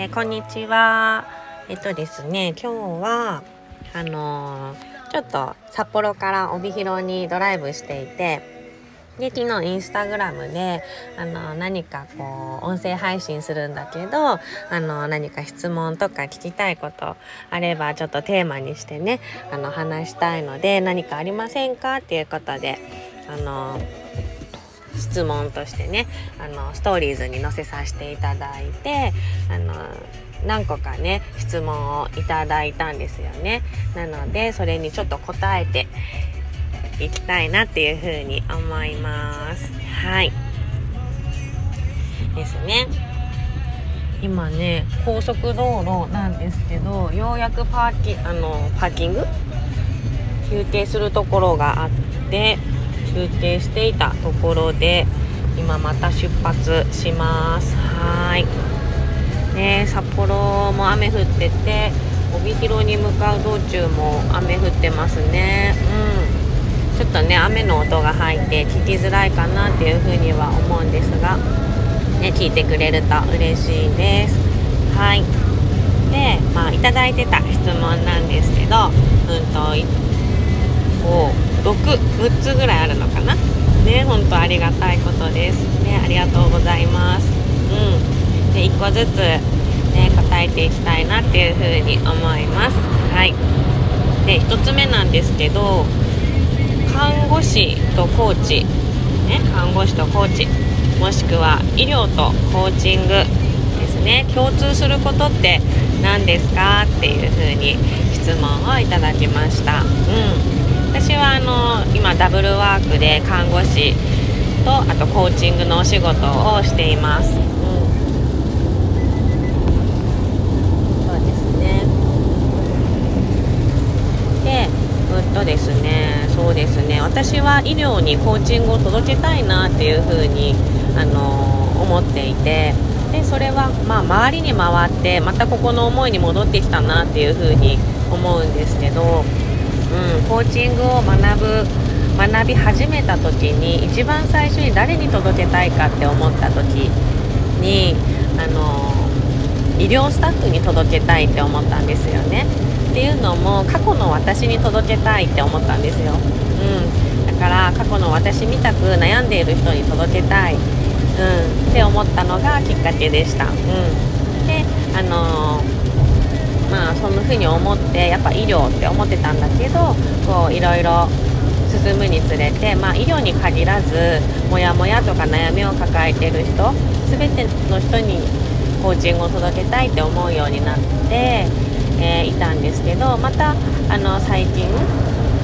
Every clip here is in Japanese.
えー、こんにちは。えっとですね、今日は、あのー、ちょっと札幌から帯広にドライブしていて、で、昨日インスタグラムで、あのー、何かこう、音声配信するんだけど、あの何か質問とか聞きたいことあれば、ちょっとテーマにしてね、あの、話したいので、何かありませんか？っていうことで、あの質問としてねあのストーリーズに載せさせていただいてあの何個かね質問をいただいたんですよね。なのでそれにちょっと答えていきたいなっていうふうに思います。はい。ですね。今ね高速道路なんですけどようやくパーキあのパーキング？休憩するところがあって休憩していたところで今また出発します。はい。ね札幌も雨降ってて帯広に向かう道中も雨降ってますね。うん。ちょっとね雨の音が入って聞きづらいかなっていうふうには思うんですがね聞いてくれると嬉しいです。はい。でまあいただいてた質問なんですけどうんとこう66つぐらいあるのかな？ね本当ありがたいことです。ねありがとうございます。うん。で1個ずつね答えていきたいなっていうふうに思います。はい。で1つ目なんですけど看護師とコーチ。ね看護師とコーチ。もしくは医療とコーチングですね。共通することって何ですか？っていうふうに質問をいただきました。うん。私はあの今ダブルワークで看護師とあとコーチングのお仕事をしています。うん、そうですね。で、うんとですね、そうですね。私は医療にコーチングを届けたいなっていうふうにあの思っていて。でそれは、まあ、周りに回ってまたここの思いに戻ってきたなっていうふうに思うんですけどうん、コーチングを学ぶ学び始めた時に一番最初に誰に届けたいかって思った時にあの医療スタッフに届けたいって思ったんですよね。っていうのも過去の私に届けたいって思ったんですよ。うん、だから過去の私みたく悩んでいる人に届けたい、うん、って思ったのがきっかけでした。うん、であのまあそんな風に思ってやっぱ医療って思ってたんだけどこういろいろ進むにつれて、まあ、医療に限らずモヤモヤとか悩みを抱えてる人全ての人にコーチングを届けたいって思うようになって、えー、いたんですけどまたあの最近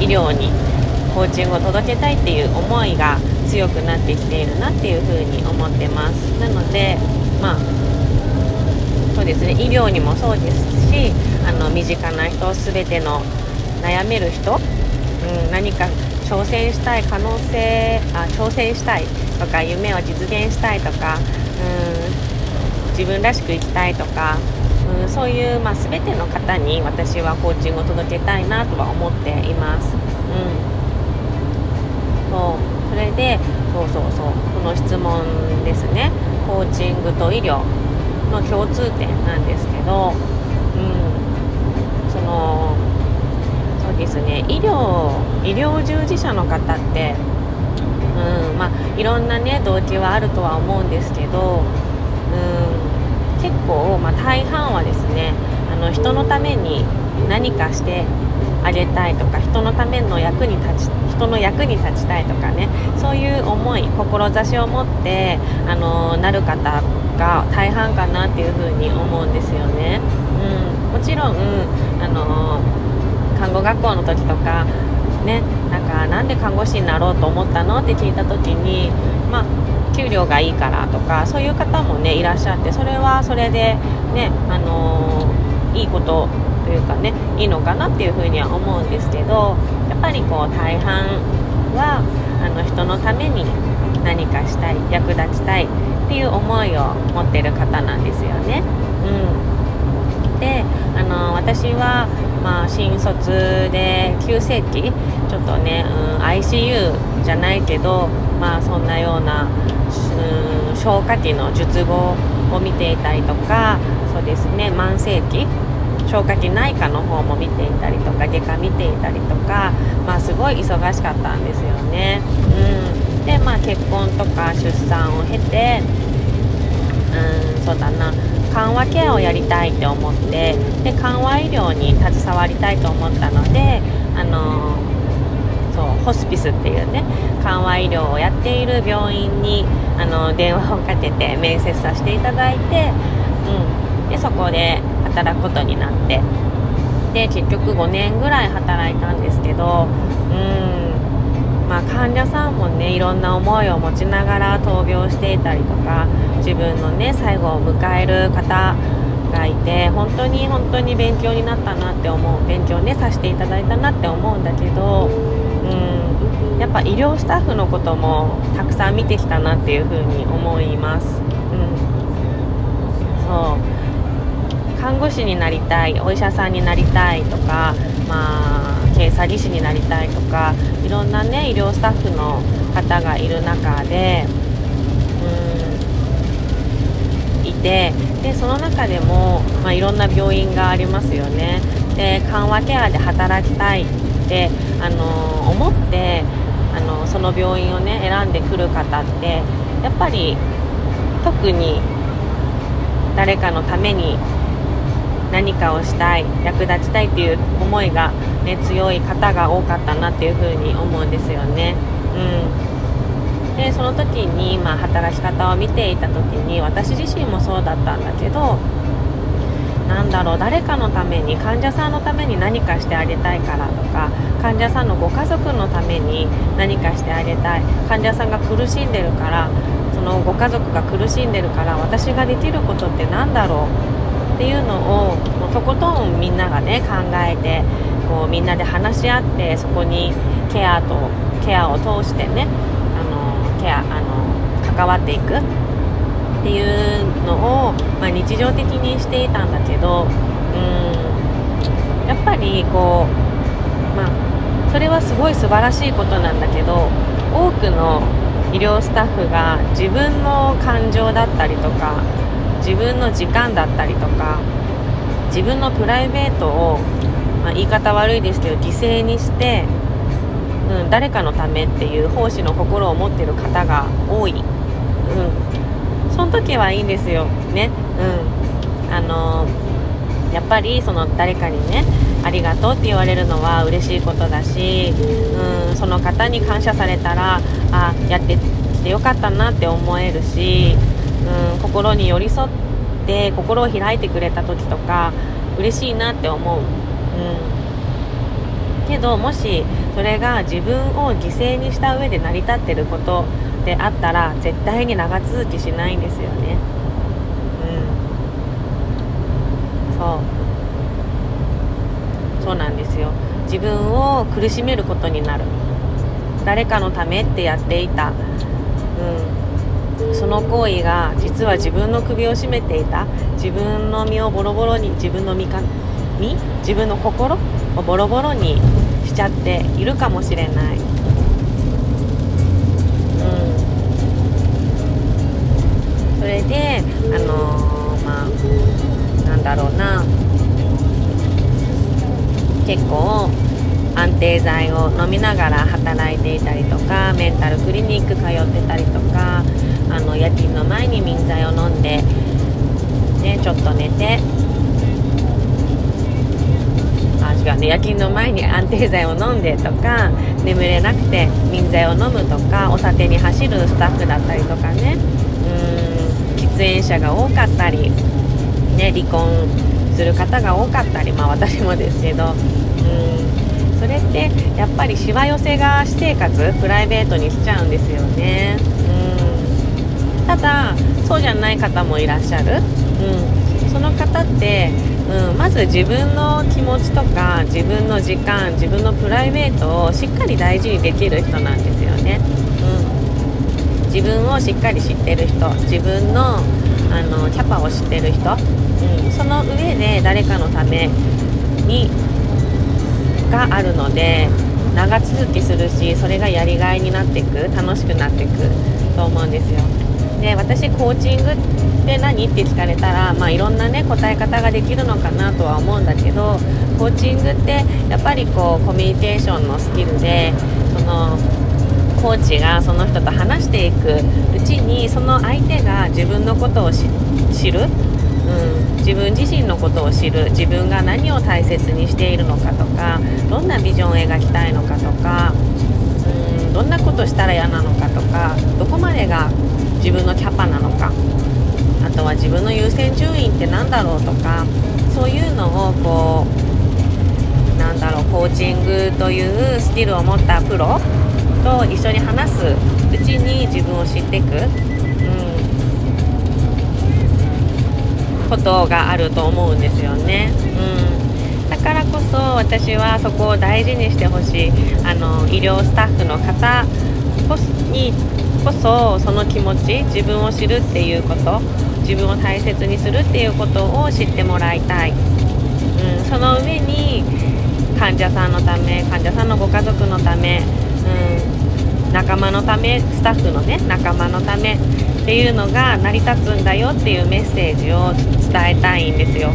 医療にコーチングを届けたいっていう思いが強くなってきているなっていうふうに思ってます。なのでまあそうですね。医療にもそうですしあの身近な人全ての悩める人、うん、何か挑戦したい可能性あ挑戦したいとか夢を実現したいとか、うん、自分らしく生きたいとか、うん、そういう、まあ、全ての方に私はコーチングを届けたいなとは思っています。うん、そう。それでそうそうそう。この質問ですね。コーチングと医療。の共通点なんですけど、うん、そのそうですね。医療医療従事者の方って、うん。まあ、いろんなね動機はあるとは思うんですけど、うん、結構、まあ、大半はですねあの人のために何かしてあげたいとか人のための役に立ち人の役に立ちたいとかねそういう思い志を持ってあのなる方が大半かなっていうふうに思うんですよね。うん、もちろん、あの看護学校の時とかねなんかなんで看護師になろうと思ったのって聞いた時にまあ給料がいいからとかそういう方もねいらっしゃってそれはそれでねあのいいことというかねいいのかなっていうふうには思うんですけどやっぱりこう大半はあの人のために何かしたい役立ちたいっていう思いを持ってる方なんですよね。うん、であの私は、まあ、新卒で急性期ちょっとね、うん、ICU じゃないけど、まあ、そんなような、うん、消化器の術後を見ていたりとかそうですね慢性期消化器内科の方も見ていたりとか外科見ていたりとか、まあ、すごい忙しかったんですよね。うん、で、まあ、結婚とか出産を経てうんそうだな。緩和ケアをやりたいって思ってで緩和医療に携わりたいと思ったので、あの、そうホスピスっていうね緩和医療をやっている病院に、あの、電話をかけて面接させていただいて、うん、でそこで働くことになって。で結局5年ぐらい働いたんですけどうん。まあ患者さんもねいろんな思いを持ちながら闘病していたりとか自分のね最後を迎える方がいて本当に本当に勉強になったなって思う勉強ねさせていただいたなって思うんだけどうん。やっぱ医療スタッフのこともたくさん見てきたなっていうふうに思います。うん、そう。看護師になりたいお医者さんになりたいとか、まあ、検査技師になりたいとかいろんなね医療スタッフの方がいる中でうんいてでその中でも、まあ、いろんな病院がありますよね。で緩和ケアで働きたいってあの思ってあのその病院をね選んでくる方ってやっぱり特に誰かのために何かをしたい役立ちたいっていう思いが、ね、強い方が多かったなっていうふうに思うんですよね。うん、でその時に、まあ、働き方を見ていた時に私自身もそうだったんだけどなんだろう誰かのために患者さんのために何かしてあげたいからとか患者さんのご家族のために何かしてあげたい患者さんが苦しんでるからそのご家族が苦しんでるから私ができることって何だろうっていうのをもうとことんみんながね考えてこうみんなで話し合ってそこにケアとケアを通してねあのケアあの関わっていく。っていうのを、まあ、日常的にしていたんだけどうんやっぱりこうまあそれはすごい素晴らしいことなんだけど多くの医療スタッフが自分の感情だったりとか自分の時間だったりとか自分のプライベートを、まあ、言い方悪いですけど犠牲にして、うん、誰かのためっていう奉仕の心を持ってる方が多い、うん、その時はいいんですよね、うん、あのやっぱりその誰かにねありがとうって言われるのは嬉しいことだし、うん、その方に感謝されたらあやってきてよかったなって思えるしうん、心に寄り添って心を開いてくれた時とか嬉しいなって思う、うん、けどもしそれが自分を犠牲にした上で成り立ってることであったら絶対に長続きしないんですよね。うん。そう。そうなんですよ。自分を苦しめることになる。誰かのためってやっていた、うん、その行為が実は自分の首を絞めていた自分の身をボロボロに自分の身か身自分の心をボロボロにしちゃっているかもしれない、うん、それであのー、まあなんだろうな。結構安定剤を飲みながら働いていたりとかメンタルクリニック通ってたりとかあの夜勤の前に眠剤を飲んで、ね、ちょっと寝て。あ違うね。夜勤の前に安定剤を飲んでとか眠れなくて眠剤を飲むとかお酒に走るスタッフだったりとかね。うん喫煙者が多かったり、ね、離婚する方が多かったりまあ私もですけど。うんそれってやっぱりしわ寄せが私生活プライベートにしちゃうんですよね。ただそうじゃない方もいらっしゃる、うん、その方って、うん、まず自分の気持ちとか自分の時間自分のプライベートをしっかり大事にできる人なんですよね、うん、自分をしっかり知ってる人自分のあのキャパを知ってる人、うん、その上で誰かのためにがあるので長続きするしそれがやりがいになっていく楽しくなっていくと思うんですよ。で私コーチングって何？って聞かれたら、まあ、いろんなね答え方ができるのかなとは思うんだけどコーチングってやっぱりこうコミュニケーションのスキルでそのコーチがその人と話していくうちにその相手が自分のことを知る、うん、自分自身のことを知る。自分が何を大切にしているのかとかどんなビジョンを描きたいのかとか、うん、どんなことしたら嫌なのかかどこまでが自分のキャパなのかあとは自分の優先順位って何だろうとかそういうのをこうなんだろうコーチングというスキルを持ったプロと一緒に話すうちに自分を知っていく、うん、ことがあると思うんですよね。うん、だからこそ私はそこを大事にしてほしいあの医療スタッフの方こにこそその気持ち自分を知るっていうこと自分を大切にするっていうことを知ってもらいたい、うん、その上に患者さんのため患者さんのご家族のためうん、仲間のためスタッフのね仲間のためっていうのが成り立つんだよっていうメッセージを伝えたいんですよ。う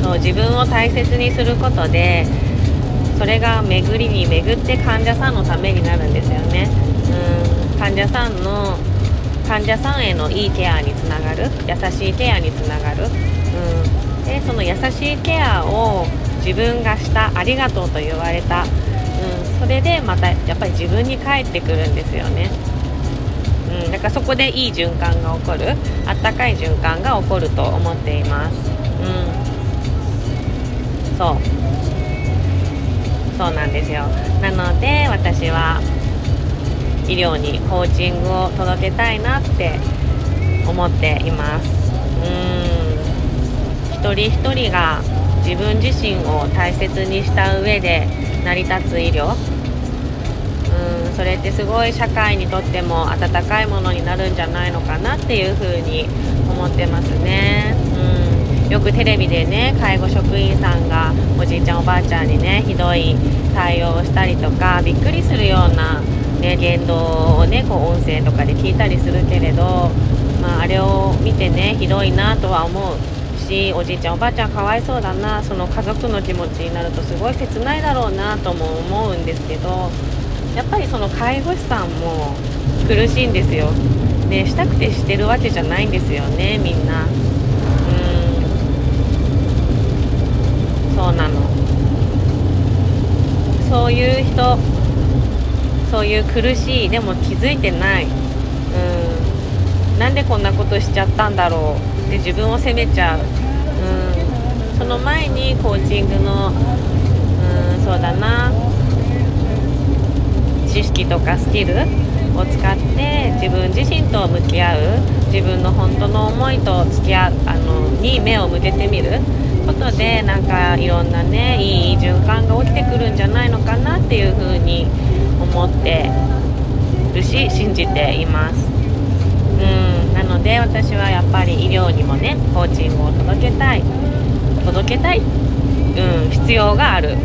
ん、そう自分を大切にすることでそれが巡りに巡って患者さんのためになるんですよね。うん、患者さんの患者さんへのいいケアにつながる。優しいケアにつながる、うん、でその優しいケアを自分がしたありがとうと言われた。うん、それでまたやっぱり自分に返ってくるんですよね、うん、だからそこでいい循環が起こる。あったかい循環が起こると思っています、うん、そう。そうなんですよ。なので私は医療にコーチングを届けたいなって思っています。うん。一人一人が自分自身を大切にした上で成り立つ医療。うん。それってすごい社会にとっても温かいものになるんじゃないのかなっていうふうに思ってますね。よくテレビでね介護職員さんがおじいちゃんおばあちゃんにねひどい対応をしたりとかびっくりするような、ね、言動をねこう音声とかで聞いたりするけれど、まあ、あれを見てねひどいなとは思うしおじいちゃんおばあちゃんかわいそうだなその家族の気持ちになるとすごい切ないだろうなとも思うんですけどやっぱりその介護士さんも苦しいんですよ。ね、したくてしてるわけじゃないんですよねみんな。うんそうなの。そういう人そういう苦しいでも気づいてない。うん。なんでこんなことしちゃったんだろうで自分を責めちゃう、うん、その前にコーチングの、うん、そうだな。知識とかスキルを使って自分自身と向き合う。自分の本当の思いと付き合う。あのに目を向けてみる。ことでなんかいろんなねいい循環が起きてくるんじゃないのかなっていうふうに思ってるし信じています。うん。なので私はやっぱり医療にもねコーチングを届けたい。届けたい、うん、必要がある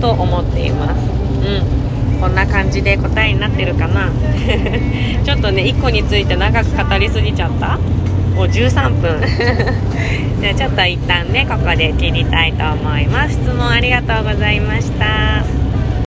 と思っています。うん。こんな感じで答えになってるかな。ちょっとね1個について長く語りすぎちゃった。もう13分。じゃあちょっと一旦ねここで切りたいと思います。質問ありがとうございました。